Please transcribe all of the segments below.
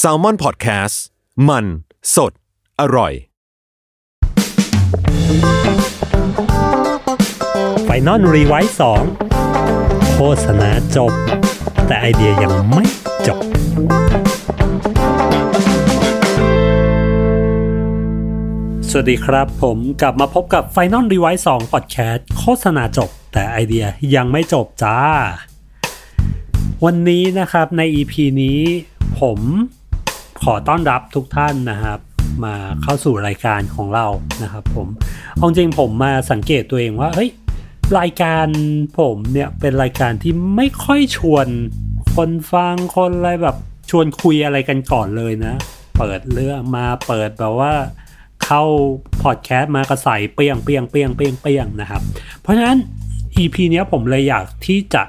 Salmon Podcast มัน สด อร่อย final revise สองโฆษณาจบ แต่ไอเดียยังไม่จบ สวัสดีครับ ผมกลับมาพบกับ Final r e v i s e 2 Podcast โฆษณาจบ แต่ไอเดียยังไม่จบจ้า วันนี้นะครับใน EP นี้ผมขอต้อนรับทุกท่านนะครับ มาเข้าสู่รายการของเรานะครับ ผมเอาจริงผมมาสังเกตตัวเองว่าเฮ้ยรายการผมเนี่ยเป็นรายการที่ไม่ค่อยชวนคนฟังคนอะไรแบบชวนคุยอะไรกันก่อนเลยนะ เปิดเรื่องมาเปิดแบบว่าเข้าพอดแคสต์มากระใสเปียงเปียงเปียงเปียงเปียงนะครับ เพราะฉะนั้น EP เนี้ยผมเลยอยากที่จะ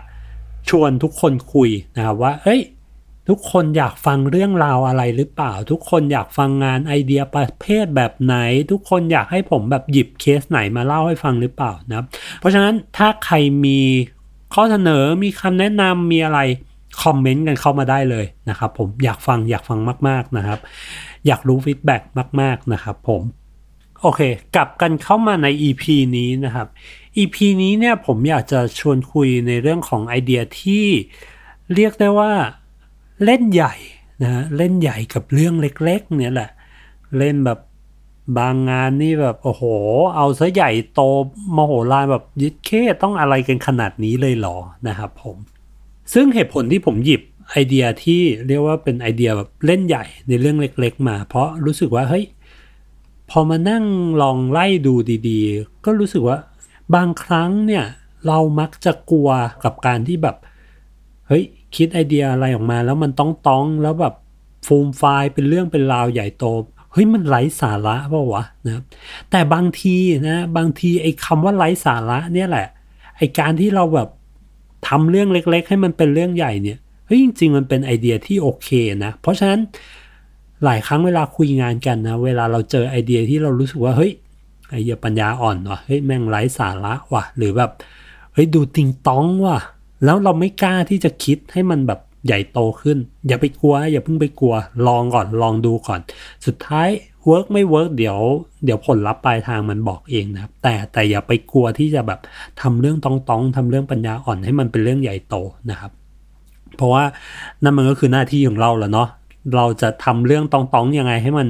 ชวนทุกคนคุยนะครับว่าเฮ้ย ทุกคนอยากฟังเรื่องราวอะไรหรือเปล่า ทุกคนอยากฟังงานไอเดียประเภทแบบไหน ทุกคนอยากให้ผมแบบหยิบเคสไหนมาเล่าให้ฟังหรือเปล่านะครับ เพราะฉะนั้นถ้าใครมีข้อเสนอมีคำแนะนำมีอะไรคอมเมนต์กันเข้ามาได้เลยนะครับ ผมอยากฟังอยากฟังมาก ๆนะครับ อยากรู้ฟีดแบ็กมาก ๆนะครับ ผม โอเค กลับกันเข้ามาใน EP นี้นะครับ EP นี้เนี่ยผมอยากจะชวนคุยในเรื่องของไอเดียที่เรียกได้ว่าเล่นใหญ่นะเล่นใหญ่กับเรื่องเล็ก ๆ เนี่ยแหละ เล่นแบบบางงานนี่แบบ โอ้โห เอาซะใหญ่โตมโหฬารแบบยึดเคต้องอะไรกันขนาดนี้เลยหรอนะครับผม ซึ่งเหตุผลที่ผมหยิบไอเดียที่เรียกว่าเป็นไอเดียแบบเล่นใหญ่ในเรื่องเล็ก ๆ มา เพราะรู้สึกว่าเฮ้ย พอมานั่งลองไล่ดูดีๆ ก็รู้สึกว่าบางครั้งเนี่ยเรามักจะกลัวกับการที่แบบ เฮ้ย คิดไอเดียอะไรออกมา แล้วมันต้องต้องแล้วแบบฟูมไฟล์เป็นเรื่องเป็นราวใหญ่โตเฮ้ยมันไร้สาระเปล่าวะนะแต่บางทีนะบางทีไอ้คำว่าไร้สาระเนี่ยแหละไอ้การที่เราแบบทำเรื่องเล็ก ๆ ให้มันเป็นเรื่องใหญ่เนี่ยเฮ้ยจริง ๆ มันเป็นไอเดียที่โอเคนะ เพราะฉะนั้น หลายครั้งเวลาคุยงานกันนะ เวลาเราเจอไอเดียที่เรารู้สึกว่าเฮ้ยไอเดียปัญญาอ่อนว่ะเฮ้ยแม่งไร้สาระว่ะ หรือแบบเฮ้ยดูติงต้องว่ะ แล้วเราไม่กล้าที่จะคิดให้มันแบบใหญ่โตขึ้น อย่าไปกลัว อย่าเพิ่งไปกลัว ลองก่อนลองดูก่อน สุดท้าย work ไม่ work เดี๋ยวเดี๋ยวผลลัพธ์ปลายทางมันบอกเองนะครับ แต่แต่อย่าไปกลัวที่จะแบบทำเรื่องต๊องต๊องทำเรื่องปัญญาอ่อนให้มันเป็นเรื่องใหญ่โตนะครับ เพราะว่านั่นมันก็คือหน้าที่ของเราแหละเนาะ เราจะทำเรื่องต๊องต๊องยังไงให้มัน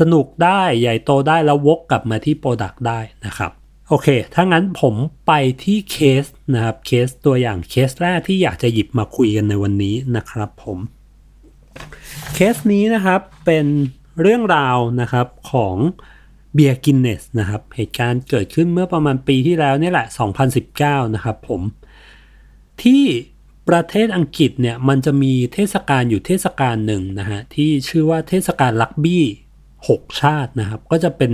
สนุกได้ใหญ่โตได้แล้ววกกลับมาที่ product ได้นะครับ โอเค ถ้างั้นผมไปที่เคสนะครับเคสตัวอย่างเคสแรกที่อยากจะหยิบมาคุยกันในวันนี้นะครับผมเคสนี้นะครับเป็นเรื่องราวนะครับของเบียร์ Guinness นะครับ เหตุการณ์เกิดขึ้นเมื่อประมาณปีที่แล้วนี่แหละ 2019 นะครับผม ที่ ประเทศอังกฤษเนี่ยมันจะมีเทศกาลอยู่เทศกาลหนึ่งนะฮะที่ชื่อว่าเทศกาลรักบี้6 ชาตินะครับ ก็จะเป็น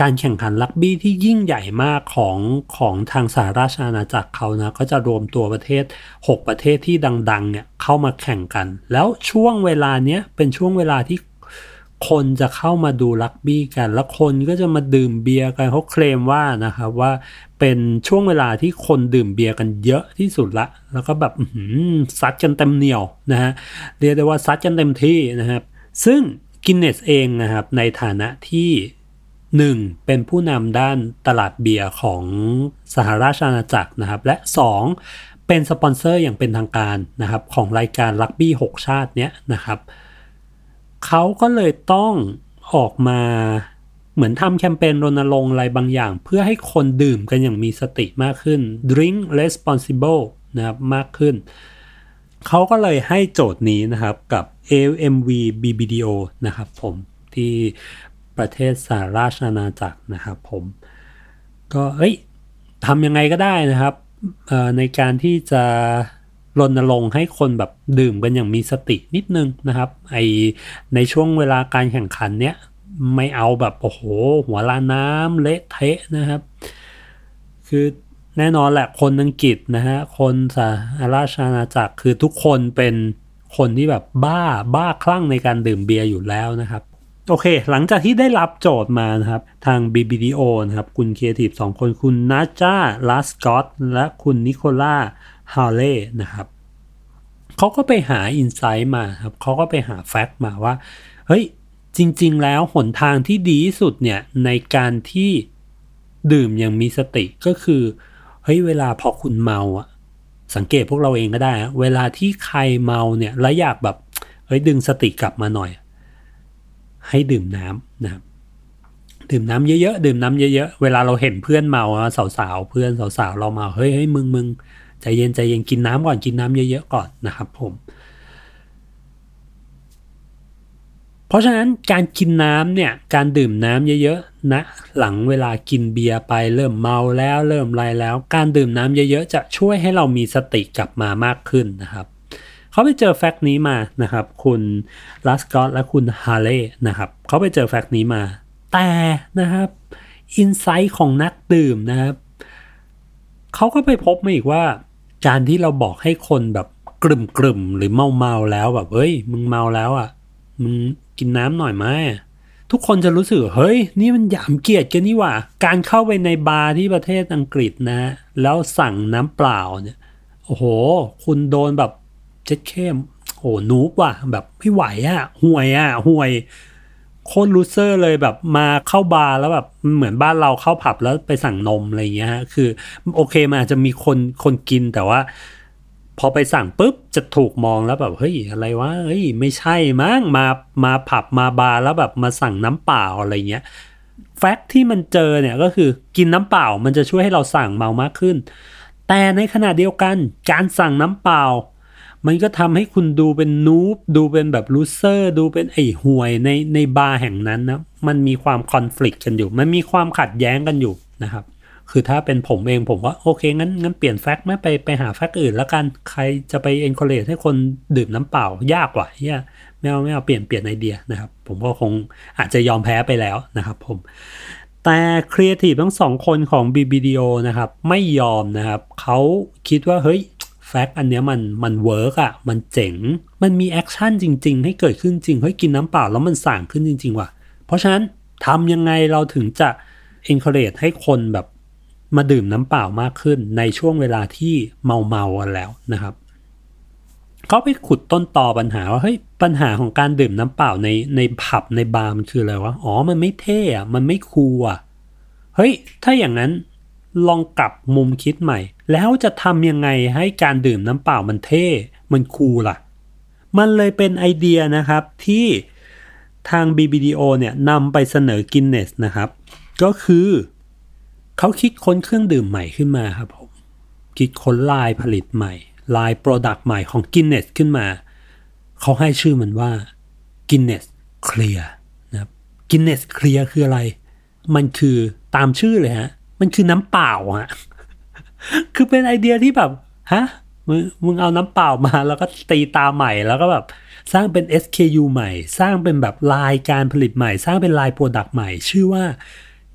การแข่งขันรักบี้ที่ยิ่งใหญ่มากของของทางสหราชอาณาจักรเขานะ ก็จะรวมตัวประเทศ 6 ประเทศที่ดังๆเนี่ยเข้ามาแข่งกัน แล้วช่วงเวลาเนี้ยเป็นช่วงเวลาที่ คนจะเข้ามาดูลักบี้กัน แล้วคนก็จะมาดื่มเบียร์กันเขาเคลมว่านะครับว่าเป็นช่วงเวลาที่คนดื่มเบียร์กันเยอะที่สุดละ แล้วก็แบบซัดกันเต็มเหนียวนะฮะเรียกได้ว่าซัดกันเต็มที่นะครับ ซึ่งกินเนสเองนะครับในฐานะที่ 1. เป็นผู้นำด้านตลาดเบียร์ของสหราชอาณาจักรนะครับ และ 2. เป็นสปอนเซอร์อย่างเป็นทางการนะครับของรายการรักบี้6ชาติเนี้ยนะครับ เขาก็เลยต้องออกมาเหมือนทำแคมเปญรณรงค์อะไรบางอย่าง เพื่อให้คนดื่มกันอย่างมีสติมากขึ้น drink responsible นะครับมากขึ้น เขาก็เลยให้โจทย์นี้นะครับกับ AMV BBDO นะครับผมที่ประเทศสหราชอาณาจักรนะครับผม ก็เอ้ยทำยังไงก็ได้นะครับในการที่จะ รณรงค์ให้คนแบบดื่มกันอย่างมีสตินิดนึงนะครับไอในช่วงเวลาการแข่งขันเนี้ยไม่เอาแบบโอ้โห หัวลาน้ำเละเทะนะครับ คือแน่นอนแหละคนอังกฤษนะฮะคนสาราชอาณาจักรคือทุกคนเป็นคนที่แบบบ้าบ้าคลั่งในการดื่มเบียร์อยู่แล้วนะครับ โอเค หลังจากที่ได้รับโจทย์มานะครับ ทาง BBDO นะครับ คุณครีเอทีฟสองคนคุณนาจาลาสกอตและคุณนิโคล่า ฮาเล่นะครับเขาก็ไปหา insight มาครับเขาก็ไปหา fact มาว่า เฮ้ย จริง ๆ แล้วหนทางที่ดีที่สุดเนี่ย ในการที่ดื่มอย่างมีสติก็คือ เฮ้ย เวลาพอคุณเมาอะสังเกตพวกเราเองก็ได้ เวลาที่ใครเมาเนี่ย แล้วอยากแบบ เฮ้ย ดึงสติกลับมาหน่อย ให้ดื่มน้ำนะครับดื่มน้ำเยอะๆ ดื่มน้ำเยอะๆ เวลาเราเห็นเพื่อนเมาอะสาวๆ เพื่อนสาวๆ เราเมา เฮ้ยเฮ้ยมึงมึง ใจเย็นใจเย็นกินน้ำก่อนกินน้ำเยอะๆก่อนนะครับผม เพราะฉะนั้นการกินน้ำเนี่ยการดื่มน้ำเยอะๆนะหลังเวลากินเบียร์ไปเริ่มเมาแล้วเริ่มไรแล้ว การดื่มน้ำเยอะๆจะช่วยให้เรามีสติกลับมามากขึ้นนะครับเขาไปเจอ fact นี้มานะครับ คุณลัสกอตและคุณฮาร์เลย์นะครับเขาไปเจอ fact นี้มา แต่นะครับ insight ของนักดื่มนะครับเขาก็ไปพบมาอีกว่า การที่เราบอกให้คนแบบกรึ่มกรึ่มๆหรือเมาเมาแล้วแบบเฮ้ย มึงเมาแล้วอะ มึงกินน้ำหน่อยไหมทุกคนจะรู้สึกเฮ้ย นี่มันหยามเกียรติกันนี่หว่า การเข้าไปในบาร์ที่ประเทศอังกฤษนะ แล้วสั่งน้ำเปล่าเนี่ยโอ้โห คุณโดนแบบเจ็ดเข้มโอ้ noob ว่ะแบบไม่ไหวอะห่วยอะห่วย โคตร loser เลยแบบมาเข้าบาร์แล้วแบบเหมือนบ้านเราเข้าผับแล้วไปสั่งนมอะไรเงี้ยฮะคือโอเคมันอาจจะมีคนคนกินแต่ว่า พอไปสั่งปุ๊บจะถูกมองแล้วแบบเฮ้ยอะไรวะเฮ้ยไม่ใช่มั้งมามาผับมาบาร์แล้วแบบมาสั่งน้ำเปล่าอะไรเงี้ยfact ที่มันเจอเนี่ยก็คือกินน้ำเปล่ามันจะช่วยให้เราสร่างเมามากขึ้น แต่ในขณะเดียวกันการสั่งน้ำเปล่า มันก็ทำให้คุณดูเป็น noob ดูเป็นแบบ loser ดูเป็นไอ้ห่วยในในบาร์แห่งนั้นนะมันมีความคอน FLICT กันอยู่ มันมีความขัดแย้งกันอยู่นะครับ คือถ้าเป็นผมเองผมว่าโอเค งั้นงั้นเปลี่ยน fact ไหมไปไปหา fact อื่นแล้วกัน ใครจะไป encourage ให้คนดื่มน้ำเปล่ายากกว่าเฮียไม่เอาไม่เอาเปลี่ยนเปลี่ยนไอเดียนะครับ ผมก็คงอาจจะยอมแพ้ไปแล้วนะครับผมแต่ครีเอทีฟทั้งสองคนของ BBDO นะครับ ไม่ยอมนะครับ เขาคิดว่าเฮ้ย fact อันเนี้ยมันมัน work อะ มันเจ๋ง มันมี action จริง ๆ ให้เกิดขึ้นจริงเฮ้ยกินน้ำเปล่าแล้วมันสร่างขึ้นจริง ๆ ว่ะ เพราะฉะนั้นทำยังไงเราถึงจะ encourage ให้คนแบบมาดื่มน้ำเปล่ามากขึ้นในช่วงเวลาที่เมาเมากันแล้วนะครับเขาไปขุดต้นตอปัญหาว่าเฮ้ยปัญหาของการดื่มน้ำเปล่าในในผับในบาร์มันคืออะไรวะอ๋อมันไม่เท่อะมันไม่คูลอะเฮ้ยถ้าอย่างนั้น ลองกลับมุมคิดใหม่ แล้วจะทำยังไงให้การดื่มน้ำเปล่ามันเท่ มันคูลล่ะ มันเลยเป็นไอเดียนะครับที่ทาง BBDO เนี่ยนำไปเสนอกินเนสนะครับ ก็คือเขาคิดค้นเครื่องดื่มใหม่ขึ้นมาครับผม คิดค้นลายผลิตใหม่ line product ใหม่ของ Guinness ขึ้นมา เขาให้ชื่อมันว่า Guinness Clear นะครับ Guinness Clear คืออะไร มันคือตามชื่อเลยฮะ มันคือน้ำเปล่าฮะคือเป็นไอเดียที่แบบฮะมึงมึงเอาน้ำเปล่ามาแล้วก็ตีตราใหม่แล้วก็แบบสร้างเป็น SKU ใหม่ สร้างเป็นแบบลายการผลิตใหม่ สร้างเป็น line product ใหม่ ชื่อว่า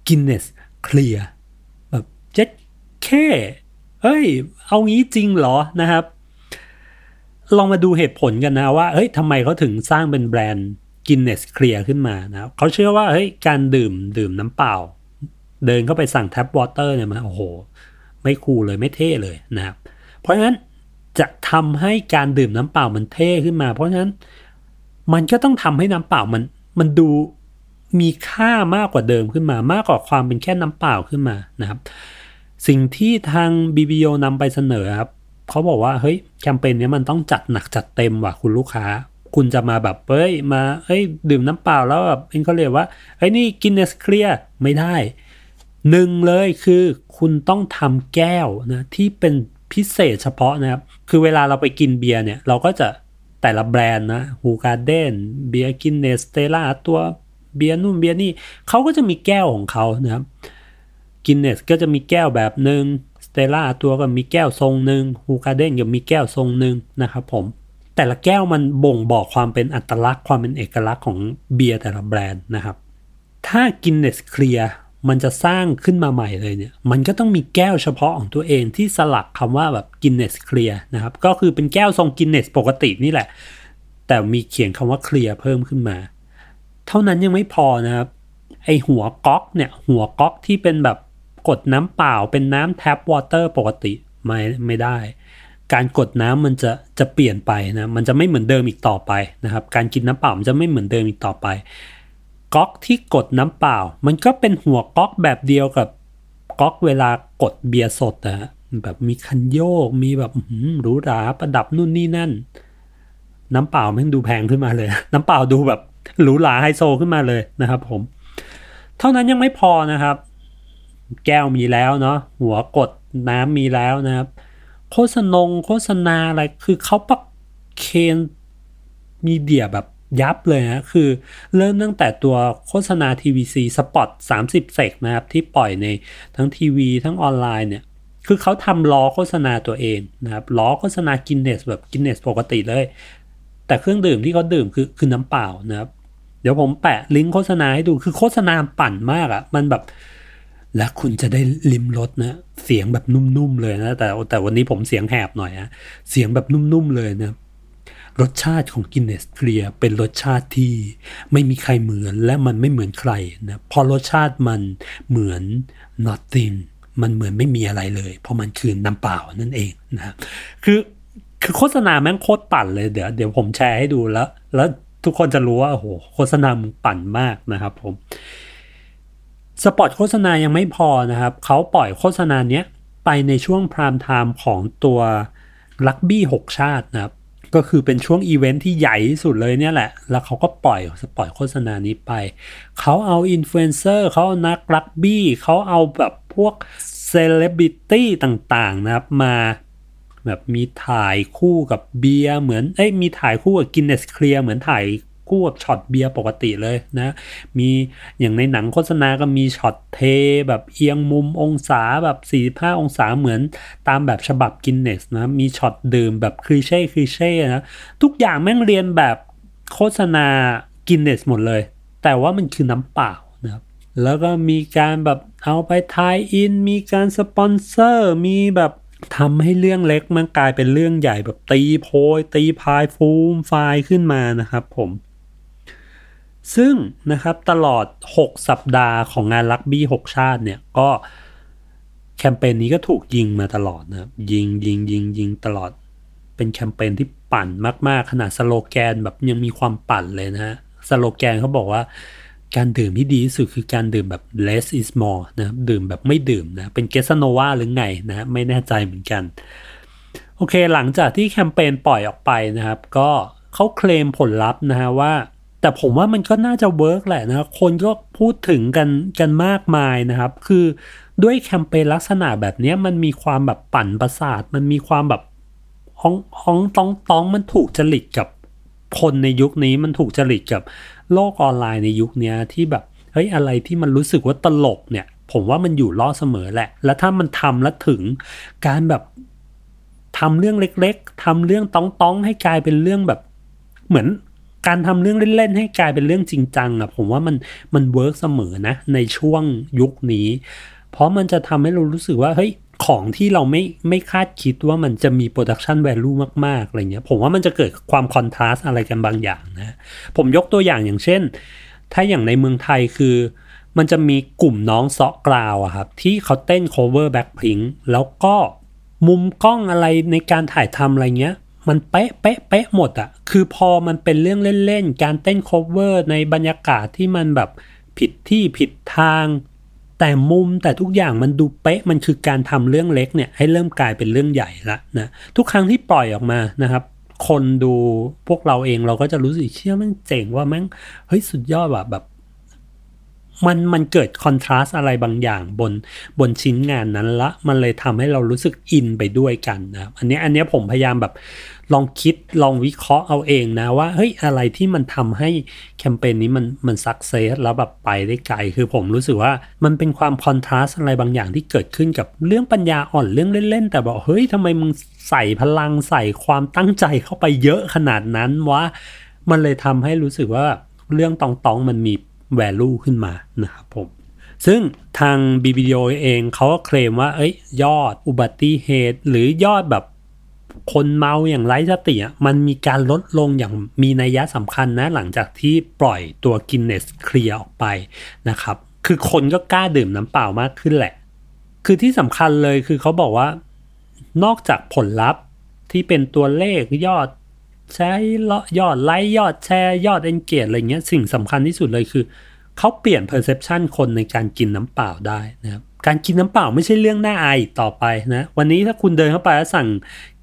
Guinness Clear แบบเจ็ดแค่เฮ้ย เอางี้จริงเหรอนะครับ ลองมาดูเหตุผลกันนะว่าเฮ้ยทำไมเขาถึงสร้างเป็นแบรนด์ Guinness Clear ขึ้นมานะเขาเชื่อว่าเฮ้ยการดื่มดื่มน้ำเปล่า เดินเข้าไปสั่งแท็บวอเตอร์เนี่ยมันโอ้โห ไม่คูลเลยไม่เท่เลยนะครับ เพราะฉะนั้นจะทำให้การดื่มน้ำเปล่ามันเท่ขึ้นมา เพราะฉะนั้นมันก็ต้องทำให้น้ำเปล่ามันมันดูมีค่ามากกว่าเดิมขึ้นมามากกว่าความเป็นแค่น้ำเปล่าขึ้นมานะครับ สิ่งที่ทาง BBO นำไปเสนอครับเขาบอกว่าเฮ้ยแคมเปญนี้มันต้องจัดหนักจัดเต็มว่ะคุณลูกค้า คุณจะมาแบบเฮ้ยมาเฮ้ยดื่มน้ำเปล่าแล้วแบบเอ็นเขาเรียกว่าเฮ้ยนี่กินเนสเคลียไม่ได้ หนึ่งเลยคือคุณต้องทำแก้วนะที่เป็นพิเศษเฉพาะนะครับ คือเวลาเราไปกินเบียร์เนี่ย เราก็จะแต่ละแบรนด์นะ Hoegaarden เบียร์ Guinness Stella Artois เบียร์นู่นเบียร์นี่เขาก็จะมีแก้วของเขานะครับ Guinness ก็จะมีแก้วแบบหนึ่ง Stella Artois ก็มีแก้วทรงหนึ่ง Hoegaarden ก็มีแก้วทรงหนึ่งนะครับผมแต่ละแก้วมันบ่งบอกความเป็นอัตลักษณ์ความเป็นเอกลักษณ์ของเบียร์แต่ละแบรนด์นะครับ ถ้า Guinness Clear มันจะสร้างขึ้นมาใหม่เลยเนี่ย มันก็ต้องมีแก้วเฉพาะของตัวเองที่สลักคำว่าแบบ Guinness Clear นะครับ ก็คือเป็นแก้วทรง Guinness ปกตินี่แหละ แต่มีเขียนคำว่า Clear เพิ่มขึ้นมา เท่านั้นยังไม่พอนะครับ ไอหัวก๊อกเนี่ย หัวก๊อกที่เป็นแบบกดน้ำเปล่าเป็นน้ำ tap water ปกติไม่ไม่ได้ การกดน้ำมันจะจะเปลี่ยนไปนะ มันจะไม่เหมือนเดิมอีกต่อไปนะครับ การกินน้ำเปล่ามันจะไม่เหมือนเดิมอีกต่อไป ก๊อกที่กดน้ำเปล่า มันก็เป็นหัวก๊อกแบบเดียวกับก๊อกเวลากดเบียร์สดนะแบบมีคันโยกมีแบบอื้อหือหรูหราประดับนู่นนี่นั่น น้ำเปล่าแม่งดูแพงขึ้นมาเลย น้ำเปล่าดูแบบหรูหราไฮโซขึ้นมาเลยนะครับ ผม เท่านั้นยังไม่พอนะครับ แก้วมีแล้วเนาะหัวกดน้ำมีแล้วนะครับ โฆษณงโฆษณาอะไรคือเขาปักเคนมีเดียแบบ ยับเลยนะคือเริ่มตั้งแต่ตัวโฆษณา TVC สปอต30 เซกนะครับที่ปล่อยในทั้งทีวีทั้งออนไลน์เนี่ยคือเขาทำล้อโฆษณาตัวเองนะครับล้อโฆษณากินเนสแบบกินเนสปกติเลย แต่เครื่องดื่มที่เขาดื่มคือคือน้ำเปล่านะครับ เดี๋ยวผมแปะลิงก์โฆษณาให้ดูคือโฆษณาปั่นมากอะ่ะมันแบบและคุณจะได้ลิมรสนะ เสียงแบบนุ่มๆเลยนะ แต่แต่วันนี้ผมเสียงแหบหน่อยนะเสียงแบบนุ่มๆเลยนะ รสชาติของกินเนสเคลียเป็นรสชาติที่ไม่มีใครเหมือนและมันไม่เหมือนใครนะพอรสชาติมันเหมือน nothing มันเหมือนไม่มีอะไรเลย เพราะมันคือน้ำเปล่านั่นเองนะคือคือโฆษณาแม่งโคตรปั่นเลยเดี๋ยวเดี๋ยวผมแชร์ให้ดูแล้ว แล้วทุกคนจะรู้ว่าโอ้โหโฆษณามึงปั่นมากนะครับผมสปอตโฆษณายังไม่พอนะครับ เขาปล่อยโฆษณาเนี้ยไปในช่วง prime time ของตัวรักบี้หกชาตินะครับ ก็คือเป็นช่วงอีเวนท์ที่ใหญ่ที่สุดเลยเนี่ยแหละ แล้วเขาก็ปล่อยสปอตโฆษณานี้ไป เขาเอาอินฟลูเอนเซอร์เขาเอานักรักบี้เขาเอาแบบพวกเซเลบริตี้ต่างๆนะครับมาแบบมีถ่ายคู่กับเบียร์เหมือนเอ้ยมีถ่ายคู่กับ Guinness Clear เหมือนถ่าย คู่กับช็อตเบียร์ปกติเลยนะมีอย่างในหนังโฆษณาก็มีช็อตเทแบบเอียงมุมองศาแบบ 45 องศาเหมือนตามแบบฉบับ Guinness นะมีช็อตดื่มแบบ cliché cliché นะทุกอย่างแม่งเรียนแบบโฆษณา Guinness หมดเลย แต่ว่ามันคือน้ำเปล่านะครับแล้วก็มีการแบบเอาไป tie-in มีการสปอนเซอร์ มีแบบทำให้เรื่องเล็กมันกลายเป็นเรื่องใหญ่แบบตีโพยตีพายฟูมฟายขึ้นมานะครับผม ซึ่งนะครับตลอด 6 สัปดาห์ของงานรักบี้ 6 ชาติเนี่ยก็แคมเปญนี้ก็ถูกยิงมาตลอดนะครับยิงยิงยิงยิงตลอดเป็นแคมเปญที่ปั่นมาก ๆ ขนาดสโลแกนแบบยังมีความปั่นเลยนะฮะสโลแกนเขาบอกว่าการดื่มที่ดีที่สุดคือการดื่มแบบ less is more นะครับดื่มแบบไม่ดื่มนะเป็นคาสโนวาหรือไงนะไม่แน่ใจเหมือนกัน โอเคหลังจากที่แคมเปญปล่อยออกไปนะครับ ก็เขาเคลมผลลัพธ์นะฮะว่า แต่ผมว่ามันก็น่าจะ work แหละนะครับ คนก็พูดถึงกันกันมากมายนะครับ คือด้วยแคมเปญลักษณะแบบนี้มันมีความแบบปั่นประสาท มันมีความแบบฮ้องฮ้องต๊องต๊องมันถูกจริตกับคนในยุคนี้มันถูกจริตกับโลกออนไลน์ในยุคนี้ที่แบบเฮ้ยอะไรที่มันรู้สึกว่าตลกเนี่ย ผมว่ามันอยู่ล่อเสมอแหละ แล้วถ้ามันทำแล้วถึงการแบบทำเรื่องเล็ก ๆทำเรื่องต๊องๆให้กลายเป็นเรื่องแบบ เหมือน การทำเรื่องเล่นๆ ให้กลายเป็นเรื่องจริงจังอะผมว่ามันมัน work เสมอนะในช่วงยุคนี้ เพราะมันจะทำให้เรารู้สึกว่าเฮ้ยของที่เราไม่ไม่คาดคิดว่ามันจะมี production value มากๆอะไรเงี้ยผมว่ามันจะเกิดความ contrast อะไรกันบางอย่างนะ ผมยกตัวอย่างอย่างเช่น ถ้าอย่างในเมืองไทยคือ มันจะมีกลุ่มน้องเซาะกราวอะครับ ที่เขาเต้น cover Blackpink แล้วก็มุมกล้องอะไรในการถ่ายทำอะไรเงี้ย มันเป๊ะเป๊ะเป๊ะหมดอะคือพอมันเป็นเรื่องเล่นๆ การเต้น cover ในบรรยากาศที่มันแบบผิดที่ผิดทาง แต่มุมแต่ทุกอย่างมันดูเป๊ะมันคือการทำเรื่องเล็กเนี่ยให้เริ่มกลายเป็นเรื่องใหญ่ละนะทุกครั้งที่ปล่อยออกมานะครับคนดูพวกเราเองเราก็จะรู้สึกเชื่อม่งเจ๋งว่าแม่งเฮ้ยสุดยอดว่ะแบบ มันมันเกิดคอนทราสอะไรบางอย่างบนบนชิ้นงานนั้นละ มันเลยทำให้เรารู้สึกอินไปด้วยกันนะอันนี้อันนี้ผมพยายามแบบ ลองคิดลองวิเคราะห์เอาเองนะว่าเฮ้ยอะไรที่มันทำให้แคมเปญนี้มันมันสักเซสแล้วแบบไปได้ไกล คือผมรู้สึกว่ามันเป็นความคอนทราสอะไรบางอย่างที่เกิดขึ้นกับเรื่องปัญญาอ่อนเรื่องเล่นๆ แต่บอกเฮ้ยทำไมมึงใส่พลังใส่ความตั้งใจเข้าไปเยอะขนาดนั้นวะมันเลยทำให้รู้สึกว่าเรื่องตองๆมันมี value ขึ้นมานะครับผมซึ่งทาง BBDO เองเขาก็เคลมว่า เอ้ย ยอดอุบัติเหตุ หรือยอดแบบ คนเมาอย่างไร้สติอะมันมีการลดลงอย่างมีนัยยะสำคัญนะ หลังจากที่ปล่อยตัวกินเนสเคลียออกไปนะครับ คือคนก็กล้าดื่มน้ำเปล่ามากขึ้นแหละ คือที่สำคัญเลยคือเขาบอกว่า นอกจากผลลัพธ์ที่เป็นตัวเลขยอดใช้ยอดไลค์ยอดแชร์ ยอดเอนเกจอะไรเงี้ยสิ่งสำคัญที่สุดเลยคือเขาเปลี่ยน perception คนในการกินน้ำเปล่าได้นะครับ การกินน้ำเปล่าไม่ใช่เรื่องน่าอายต่อไปนะ วันนี้ถ้าคุณเดินเข้าไปแล้วสั่ง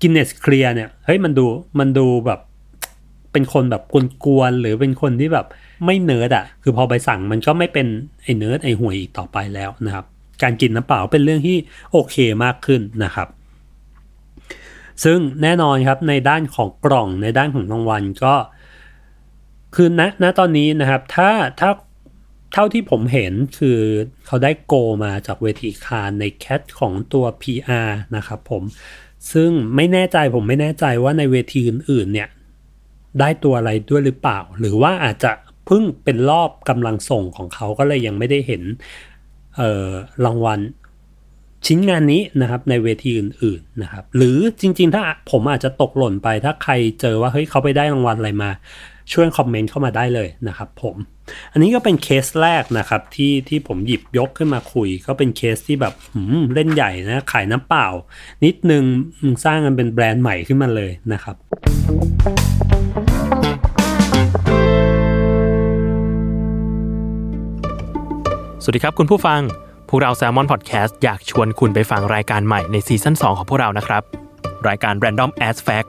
Guinness Clear เนี่ยเฮ้ยมันดูมันดูแบบเป็นคนแบบกวนๆหรือเป็นคนที่แบบไม่เนิร์ดอะคือพอไปสั่งมันก็ไม่เป็นไอ้เนิร์ดไอ้ห่วยอีกต่อไปแล้วนะครับ การกินน้ำเปล่าเป็นเรื่องที่โอเคมากขึ้นนะครับ ซึ่งแน่นอนครับในด้านของกล่องในด้านของรางวัลก็คือณณตอนนี้นะครับ ถ้าถ้า เท่าที่ผมเห็นคือเขาได้โกมาจากเวทีคารในแคทของตัว PR นะครับผม ซึ่งไม่แน่ใจผมไม่แน่ใจว่าในเวทีอื่นๆเนี่ย ได้ตัวอะไรด้วยหรือเปล่า หรือว่าอาจจะเพิ่งเป็นรอบกำลังส่งของเขาก็เลยยังไม่ได้เห็นรางวัลชิ้นงานนี้นะครับในเวทีอื่นๆนะครับ หรือจริงๆ ถ้าผมอาจจะตกหล่นไปถ้าใครเจอว่าเฮ้ยเขาไปได้รางวัลอะไรมา ช่วยคอมเมนต์เข้ามาได้เลยนะครับผม อันนี้ก็เป็นเคสแรกนะครับที่ที่ผมหยิบยกขึ้นมาคุย ก็เป็นเคสที่แบบเล่นใหญ่นะขายน้ำเปล่า นิดนึงสร้างกันเป็นแบรนด์ใหม่ขึ้นมาเลยนะครับสวัสดีครับคุณผู้ฟัง พวกเรา Salmon Podcast อยากชวนคุณไปฟังรายการใหม่ใน season 2ของพวกเรานะครับ รายการ Random As Fact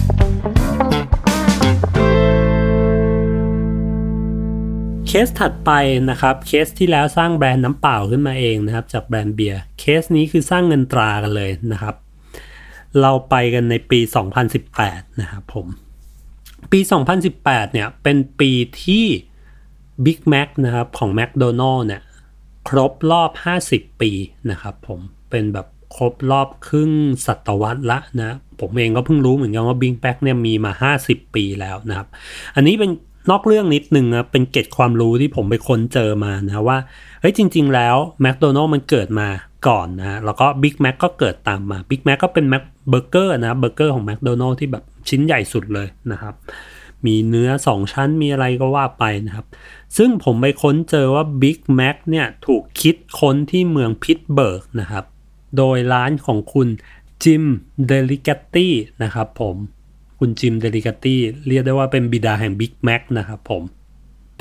เคสถัดไปนะครับเคสที่แล้วสร้างแบรนด์น้ำเปล่าขึ้นมาเองนะครับ จากแบรนด์เบียร์เคสนี้คือสร้างเงินตรากันเลยนะครับ เราไปกันในปี 2018 นะครับผม ปี 2018 เนี่ยเป็นปีที่ Big Mac นะครับของ McDonald เนี่ยครบรอบ 50 ปีนะครับผมเป็นแบบครบรอบครึ่งศตวรรษละนะผมเองก็เพิ่งรู้เหมือนกันว่า Big Mac เนี่ยมีมา 50 ปีแล้วนะครับ อันนี้เป็น นอกเรื่องนิดนึงนะเป็นเกร็ดความรู้ที่ผมไปค้นเจอมานะว่าเฮ้ยจริง ๆ แล้วแมคโดนัลล์มันเกิดมาก่อนนะแล้วก็ Big Mac ก็เกิดตามมา Big Mac ก็เป็นแม็กเบอร์เกอร์นะเบอร์เกอร์ของแมคโดนัลล์ที่แบบชิ้นใหญ่สุดเลยนะครับ มีเนื้อ 2 ชั้นมีอะไรก็ว่าไปนะครับ ซึ่งผมไปค้นเจอว่า Big Mac เนี่ยถูกคิดค้นที่เมืองพิตเบิร์กนะครับ โดยร้านของคุณจิมเดลิกาตี้นะครับผม คุณจิมเดลิกาตี้เรียกได้ว่าเป็นบิดาแห่ง Big Mac นะครับผม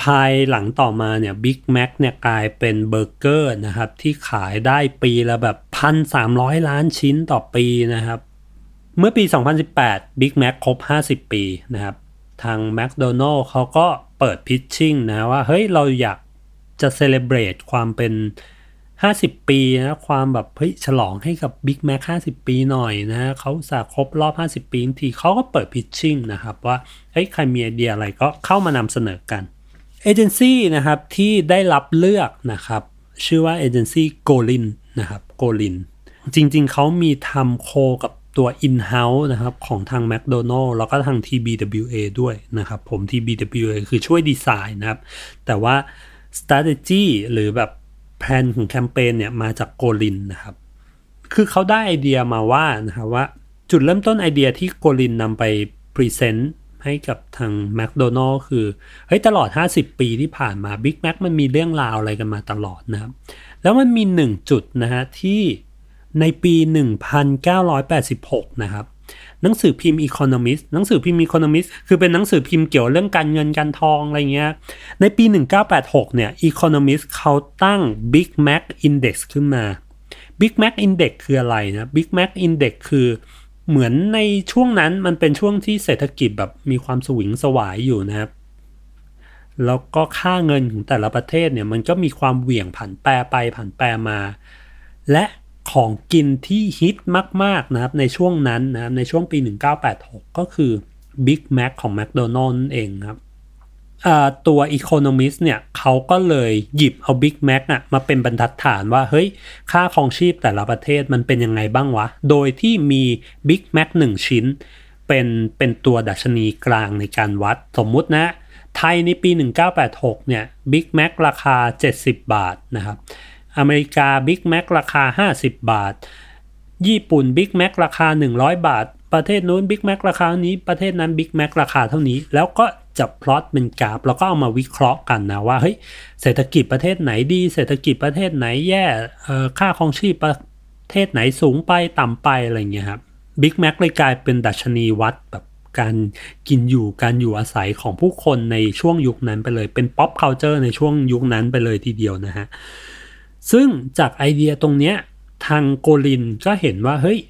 ภายหลังต่อมาเนี่ย Big Mac เนี่ยกลายเป็นเบอร์เกอร์นะครับที่ขายได้ปีละแบบพันสามร้อยล้านชิ้นต่อปีนะครับ เมื่อปี 2018 Big Mac ครบ 50 ปีนะครับ ทาง McDonald เขาก็เปิด pitching นะว่า เฮ้ย เราอยากจะ celebrate ความเป็น 50ปีนะความแบบเฮ้ยฉลองให้กับ Big Mac 50 ปีหน่อยนะเขาสาครบรอบ 50 ปีทีเขาก็เปิดพิชชิ่งนะครับว่าเฮ้ยใครมีไอเดียอะไรก็เข้ามานำเสนอกันเอเจนซี่นะครับที่ได้รับเลือกนะครับชื่อว่าเอเจนซี่โกลินนะครับโกลินจริงๆ เขามีทำโคกับตัว in-house นะครับของทาง McDonald แล้วก็ทาง TBWA ด้วยนะครับผม TBWA คือช่วยดีไซน์นะครับแต่ว่า strategy หรือแบบ แผนของแคมเปญเนี่ยมาจาก Golin นะครับ คือเขาได้ไอเดียมาว่านะครับว่าจุดเริ่มต้นไอเดียที่ Golin นำไป present ให้กับทางแมคโดนัลล์คือเฮ้ยตลอด 50 ปีที่ผ่านมา Big Mac มันมีเรื่องราวอะไรกันมาตลอดนะครับ แล้วมันมีหนึ่งจุดนะฮะที่ในปี 1986 นะครับ หนังสือพิมพ์ Economist หนังสือพิมพ์ Economist คือเป็นหนังสือพิมพ์เกี่ยวเรื่องการเงินการทองอะไรเงี้ย ในปี 1986 เนี่ย Economist เขาตั้ง Big Mac Index ขึ้นมา Big Mac Index คืออะไรนะ Big Mac Index คือเหมือนในช่วงนั้นมันเป็นช่วงที่เศรษฐกิจแบบมีความสวิงสวายอยู่นะครับ แล้วก็ค่าเงินของแต่ละประเทศเนี่ยมันก็มีความเหวี่ยงผันแปรไปผันแปรมา และ ของกินที่ฮิตมาก ๆ นะครับในช่วงนั้นนะครับในช่วงปี 1986 ก็คือ Big Mac ของ McDonald's นั่นเองครับตัว Economist เนี่ยเขาก็เลยหยิบเอา Big Mac อะมาเป็นบรรทัดฐานว่า เฮ้ย ค่าครองชีพแต่ละประเทศมันเป็นยังไงบ้างวะ โดยที่มี Big Mac 1 ชิ้น เป็นเป็นตัวดัชนีกลางในการวัด สมมุตินะ ไทยในปี 1986 เนี่ย Big Mac ราคา 70 บาทนะครับ อเมริกา Big Mac ราคา 50 บาท ญี่ปุ่น Big Mac ราคา 100 บาท ประเทศนู้น Big Mac ราคานี้ประเทศนั้น Big Mac ราคาเท่านี้ แล้วก็จะพลอตเป็นกราฟแล้วก็เอามาวิเคราะห์กันนะว่าเฮ้ยเศรษฐกิจประเทศไหนดี เศรษฐกิจประเทศไหนแย่ค่าครองชีพประเทศไหนสูงไปต่ำไปอะไรเงี้ยครับ Big Mac เลยกลายเป็นดัชนีวัดแบบการกินอยู่การอยู่อาศัยของผู้คนในช่วงยุคนั้นไปเลยเป็น pop culture ในช่วงยุคนั้นไปเลยทีเดียวนะฮะ ซึ่งจากไอเดียตรงเนี้ยทาง Golin ก็เห็นว่าเฮ้ย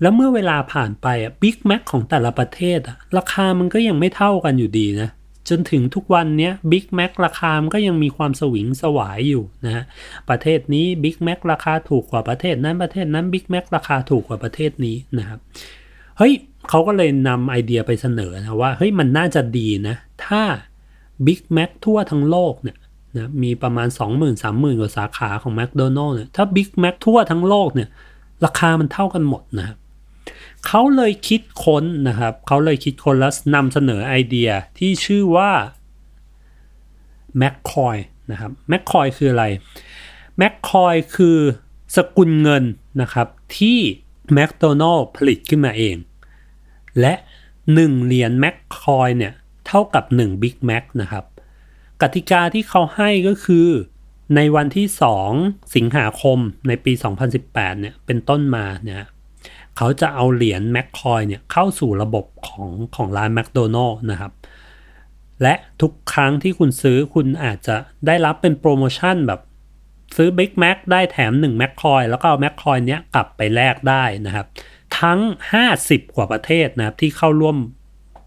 แล้วเมื่อเวลาผ่านไปอะ Big Mac ของแต่ละประเทศอะราคามันก็ยังไม่เท่ากันอยู่ดีนะจนถึงทุกวันนี้ Big Mac ราคามันก็ยังมีความสวิงสวายอยู่นะฮะประเทศนี้ Big Mac ราคาถูกกว่าประเทศนั้นประเทศนั้น Big Mac ราคาถูกกว่าประเทศนี้นะครับเฮ้ยเขาก็เลยนำไอเดียไปเสนอนะว่าเฮ้ยมันน่าจะดีนะ ถ้าบิ๊กแม็กทั่วทั้งโลกเนี่ย นะมีประมาณ 20,000-30,000กว่าสาขาของแมคโดนัลล์เนี่ยถ้าบิ๊กแม็กทั่วทั้งโลกเนี่ยราคามันเท่ากันหมดนะครับเขาเลยคิดค้นนะครับเขาเลยคิดค้นและนำเสนอไอเดียที่ชื่อว่าแมคคอยนะครับแมคคอยคืออะไรแมคคอยคือสกุลเงินนะครับที่แมคโดนัลล์ผลิตขึ้นมาเอง และ 1 เหรียญแมคคอยเนี่ยเท่ากับ 1 Big Mac นะครับ กติกาที่เขาให้ก็คือ ในวันที่ 2 สิงหาคมในปี 2018 เนี่ยเป็นต้นมาเนี่ยเขาจะเอาเหรียญแมคคอยเนี่ยเข้าสู่ระบบของของร้านแมคโดนัลล์นะครับ และทุกครั้งที่คุณซื้อคุณอาจจะได้รับเป็นโปรโมชั่นแบบซื้อ Big Mac ได้แถม1แมคคอยแล้วก็เอาแมคคอยเนี้ยกลับไปแลกได้นะครับ ทั้ง 50 กว่าประเทศนะครับที่เข้าร่วม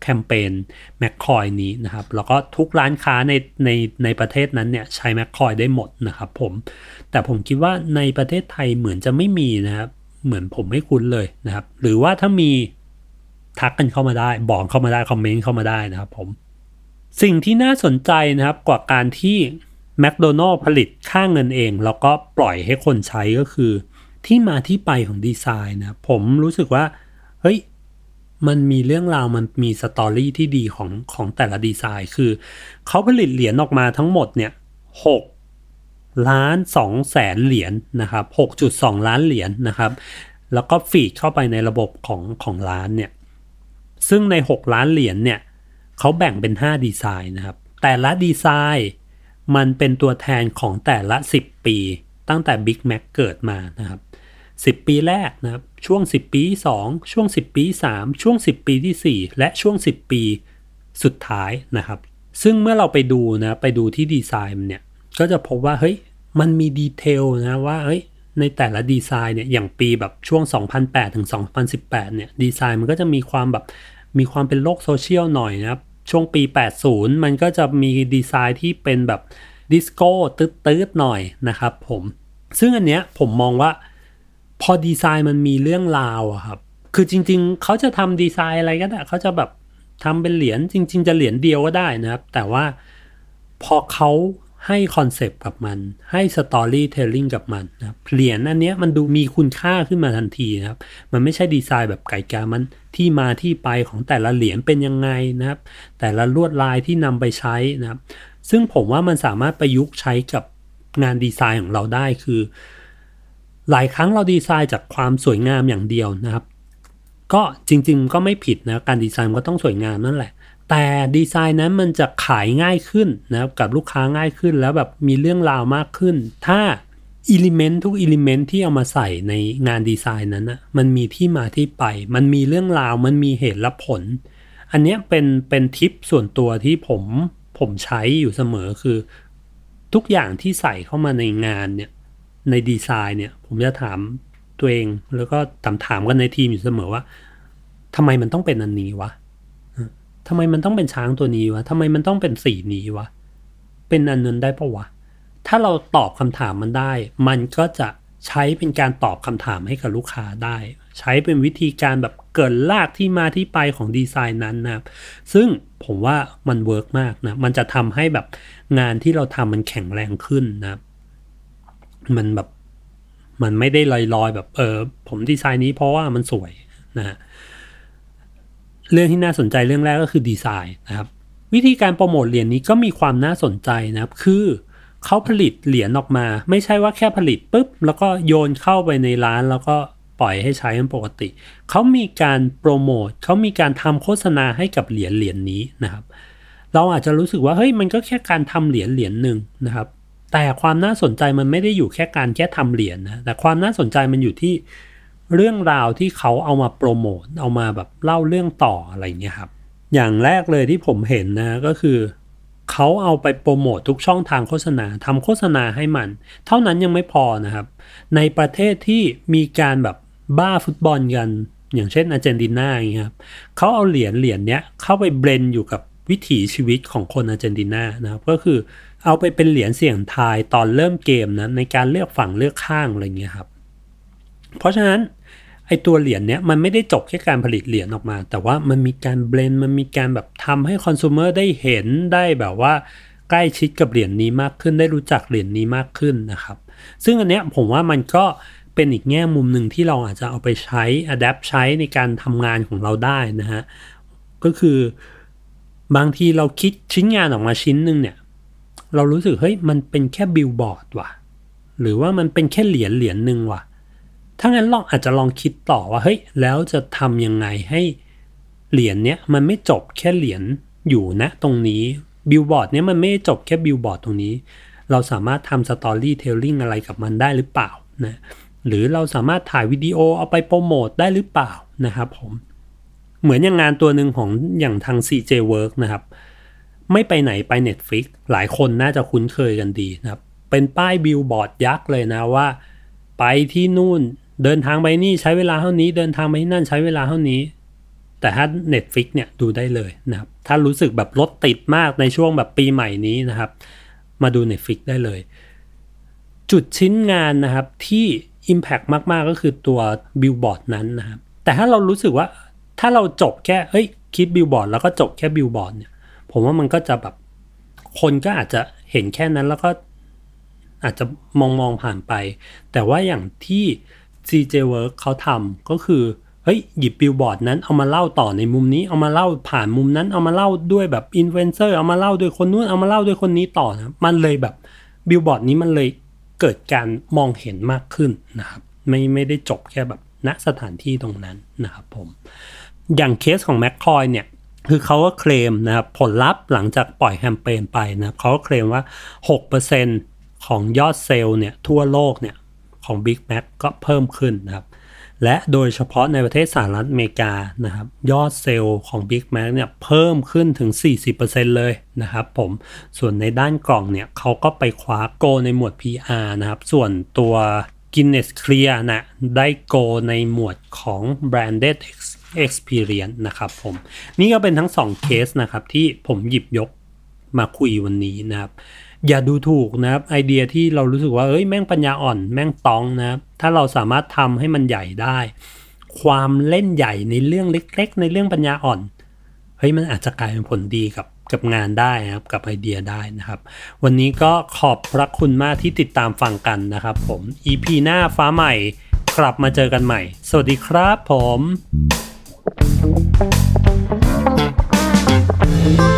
แคมเปญแมคคอยนี้นะครับ แล้วก็ทุกร้านค้าในในในประเทศนั้นเนี่ยใช้แมคคอยได้หมดนะครับผมแต่ผมคิดว่าในประเทศไทยเหมือนจะไม่มีนะครับ เหมือนผมไม่คุ้นเลยนะครับ หรือว่าถ้ามีทักกันเข้ามาได้ บอกเข้ามาได้ คอมเมนต์เข้ามาได้นะครับผม สิ่งที่น่าสนใจนะครับกว่าการที่แมคโดนัลล์ผลิตค่าเงินเอง แล้วก็ปล่อยให้คนใช้ก็คือ ที่มาที่ไปของดีไซน์นะผมรู้สึกว่า เฮ้ย มันมีเรื่องราวมันมีสตอรี่ที่ดีของของแต่ละดีไซน์ คือเขาผลิตเหรียญออกมาทั้งหมดเนี่ยหกล้านสองแสนเหรียญนนะครับหกจุดสองล้านเหรียญนนะครับ แล้วก็ฟีดเข้าไปในระบบของของร้านเนี่ย ซึ่งใน 6 ล้านเหรียญเนี่ยเขาแบ่งเป็น 5 ดีไซน์นะครับ แต่ละดีไซน์มันเป็นตัวแทนของแต่ละ 10 ปี ตั้งแต่ Big Mac เกิดมานะครับ 10 ปีแรกนะครับช่วง 10 ปีที่2ช่วง 10 ปี 3 ช่วง 10 ปีที่ 4 และช่วง 10 ปีสุดท้ายนะครับ ซึ่งเมื่อเราไปดูนะไปดูที่ดีไซน์มันเนี่ย ก็จะพบว่าเฮ้ยมันมีดีเทลนะว่าเฮ้ยในแต่ละดีไซน์เนี่ยอย่างปีแบบช่วง 2008 ถึง 2018 เนี่ยดีไซน์มันก็จะมีความแบบมีความเป็นโลกโซเชียลหน่อยนะครับ ช่วงปี 80 มันก็จะมีดีไซน์ที่เป็นแบบดิสโก้ตื๊ดๆหน่อยนะครับผม ซึ่งอันเนี้ยผมมองว่า พอดีไซน์มันมีเรื่องราวอะครับ คือจริง ๆ เขาจะทำดีไซน์อะไรก็ได้เขาจะแบบทำเป็นเหรียญจริง ๆ จะเหรียญเดียวก็ได้นะครับ แต่ว่าพอเขาให้ concept กับมัน ให้ storytelling กับมันนะเหรียญอันนี้มันดูมีคุณค่าขึ้นมาทันทีนะครับ มันไม่ใช่ดีไซน์แบบไก่กามันที่มาที่ไปของแต่ละเหรียญเป็นยังไงนะครับ แต่ละลวดลายที่นำไปใช้นะครับ ซึ่งผมว่ามันสามารถประยุกต์ใช้กับงานดีไซน์ของเราได้คือ หลายครั้งเราดีไซน์จากความสวยงามอย่างเดียวนะครับ ก็จริงๆก็ไม่ผิดนะการดีไซน์ก็ต้องสวยงามนั่นแหละ แต่ดีไซน์นั้นมันจะขายง่ายขึ้นนะครับกับลูกค้าง่ายขึ้น แล้วแบบมีเรื่องราวมากขึ้น ถ้า element ทุก element ที่เอามาใส่ในงานดีไซน์นั้นนะมันมีที่มาที่ไป มันมีเรื่องราวมันมีเหตุและผล อันนี้เป็นเป็นทิปส่วนตัวที่ผมผมใช้อยู่เสมอคือ ทุกอย่างที่ใส่เข้ามาในงานเนี่ย ในดีไซน์เนี่ย ผมจะถามตัวเอง แล้วก็ถามถามกันในทีมอยู่เสมอว่าทำไมมันต้องเป็นอันนี้วะทำไมมันต้องเป็นช้างตัวนี้วะทำไมมันต้องเป็นสีนี้วะเป็นอันนั้นได้ปะวะถ้าเราตอบคำถามมันได้ มันก็จะใช้เป็นการตอบคำถามให้กับลูกค้าได้ ใช้เป็นวิธีการแบบเกิดรากที่มาที่ไปของดีไซน์นั้นนะครับซึ่งผมว่ามัน work มากนะ มันจะทำให้แบบงานที่เราทำมันแข็งแรงขึ้นนะครับ มันแบบมันไม่ได้ลอยๆแบบเออผมดีไซน์นี้เพราะว่ามันสวยนะฮะเรื่องที่น่าสนใจเรื่องแรกก็คือดีไซน์นะครับ วิธีการโปรโมทเหรียญนี้ก็มีความน่าสนใจนะครับ คือเขาผลิตเหรียญออกมา ไม่ใช่ว่าแค่ผลิตปุ๊บ แล้วก็โยนเข้าไปในร้านแล้วก็ปล่อยให้ใช้เป็นปกติ เขามีการโปรโมทเขามีการทำโฆษณาให้กับเหรียญเหรียญนี้นะครับ เราอาจจะรู้สึกว่าเฮ้ยมันก็แค่การทำเหรียญเหรียญหนึ่งนะครับ แต่ความน่าสนใจมันไม่ได้อยู่แค่การแค่ทำเหรียญนะแต่ความน่าสนใจมันอยู่ที่เรื่องราวที่เขาเอามาโปรโมทเอามาแบบเล่าเรื่องต่ออะไรเงี้ยครับ อย่างแรกเลยที่ผมเห็นนะก็คือเขาเอาไปโปรโมททุกช่องทางโฆษณาทำโฆษณาให้มัน เท่านั้นยังไม่พอนะครับ ในประเทศที่มีการแบบบ้าฟุตบอลกัน อย่างเช่นอาร์เจนตินาอย่างเงี้ยครับเขาเอาเหรียญเหรียญเนี้ยเข้าไปเบรนอยู่กับวิถีชีวิตของคนอาร์เจนตินานะครับก็คือ เอาไปเป็นเหรียญเสี่ยงทายตอนเริ่มเกมนะในการเลือกฝั่งเลือกข้างอะไรเงี้ยครับ เพราะฉะนั้นไอตัวเหรียญเนี้ยมันไม่ได้จบแค่การผลิตเหรียญออกมา แต่ว่ามันมีการเบลนมันมีการแบบทำให้คอน sumer ได้เห็นได้แบบว่าใกล้ชิดกับเหรียญนี้มากขึ้น ได้รู้จักเหรียญนี้มากขึ้นนะครับ ซึ่งอันเนี้ยผมว่ามันก็เป็นอีกแง่มุมหนึ่งที่เราอาจจะเอาไปใช้ adapt ใช้ในการทำงานของเราได้นะฮะ ก็คือบางทีเราคิดชิ้นงานออกมาชิ้นหนึ่งเนี่ย เรารู้สึกเฮ้ยมันเป็นแค่บิลบอร์ดว่ะ หรือว่ามันเป็นแค่เหรียญเหรียญหนึ่งว่ะ ถ้างั้นลองอาจจะลองคิดต่อว่าเฮ้ยแล้วจะทำยังไงให้เหรียญเนี้ยมันไม่จบแค่เหรียญอยู่นะตรงนี้บิลบอร์ดเนี้ยมันไม่จบแค่บิลบอร์ดตรงนี้ เราสามารถทำ storytelling อะไรกับมันได้หรือเปล่านะหรือเราสามารถถ่ายวิดีโอเอาไปโปรโมทได้หรือเปล่านะครับผมเหมือนอย่างงานตัวหนึ่งของอย่างทาง CJ WORX นะครับ ไม่ไปไหนไป Netflix หลายคนน่าจะคุ้นเคยกันดีนะครับ เป็นป้ายบิลบอร์ดยักษ์เลยนะว่า ไปที่นู่นเดินทางไปนี่ใช้เวลาเท่านี้ เดินทางไปที่นั่นใช้เวลาเท่านี้ แต่ถ้า Netflix เนี่ยดูได้เลยนะครับ ถ้ารู้สึกแบบรถติดมากในช่วงแบบปีใหม่นี้นะครับ มาดู Netflix ได้เลย จุดชิ้นงานนะครับที่ impact มาก ๆ ก็คือตัวบิลบอร์ดนั้นนะครับ แต่ถ้าเรารู้สึกว่าถ้าเราจบแค่เฮ้ยคิดบิลบอร์ดแล้วก็จบแค่บิลบอร์ดเนี่ย ผมว่ามันก็จะแบบ คนก็อาจจะเห็นแค่นั้นแล้วก็อาจจะมองมองผ่านไป แต่ว่าอย่างที่ CJ WORX เขาทำก็คือ เฮ้ย หยิบบิลบอร์ดนั้นเอามาเล่าต่อในมุมนี้ เอามาเล่าผ่านมุมนั้น เอามาเล่าด้วยแบบอินฟลูเอนเซอร์เอามาเล่าด้วยคนนู้นเอามาเล่าด้วยคนนี้ต่อนะมันเลยแบบบิลบอร์ดนี้มันเลยเกิดการมองเห็นมากขึ้นนะครับ ไม่ไม่ได้จบแค่แบบณสถานที่ตรงนั้นนะครับผม อย่างเคสของแมคคอยเนี่ย คือเขาก็เคลมนะครับผลลัพธ์หลังจากปล่อยแคมเปญไปนะเขาก็เคลมว่า 6%ของยอดเซลล์เนี่ยทั่วโลกเนี่ยของ Big Mac ก็เพิ่มขึ้นนะครับ และโดยเฉพาะในประเทศสหรัฐอเมริกานะครับยอดเซลล์ของ Big Mac เนี่ยเพิ่มขึ้นถึง 40%เลยนะครับผมส่วนในด้านกล่องเนี่ยเขาก็ไปคว้าโกในหมวด PR นะครับ ส่วนตัว Guinness Clear นะได้โกในหมวดของ Branded Experience นะครับผมนี่ก็เป็นทั้ง2เคสนะครับที่ผมหยิบยกมาคุยวันนี้นะครับ อย่าดูถูกนะครับไอเดียที่เรารู้สึกว่าเอ้ยแม่งปัญญาอ่อนแม่งตองนะครับถ้าเราสามารถทำให้มันใหญ่ได้ ความเล่นใหญ่ในเรื่องเล็ก ๆ ในเรื่องปัญญาอ่อนเฮ้ยมันอาจจะกลายเป็นผลดีกับกับงานได้นะครับกับไอเดียได้นะครับ วันนี้ก็ขอบพระคุณมากที่ติดตามฟังกันนะครับ ผม EP หน้าฟ้าใหม่กลับมาเจอกันใหม่ สวัสดีครับผม Thank you.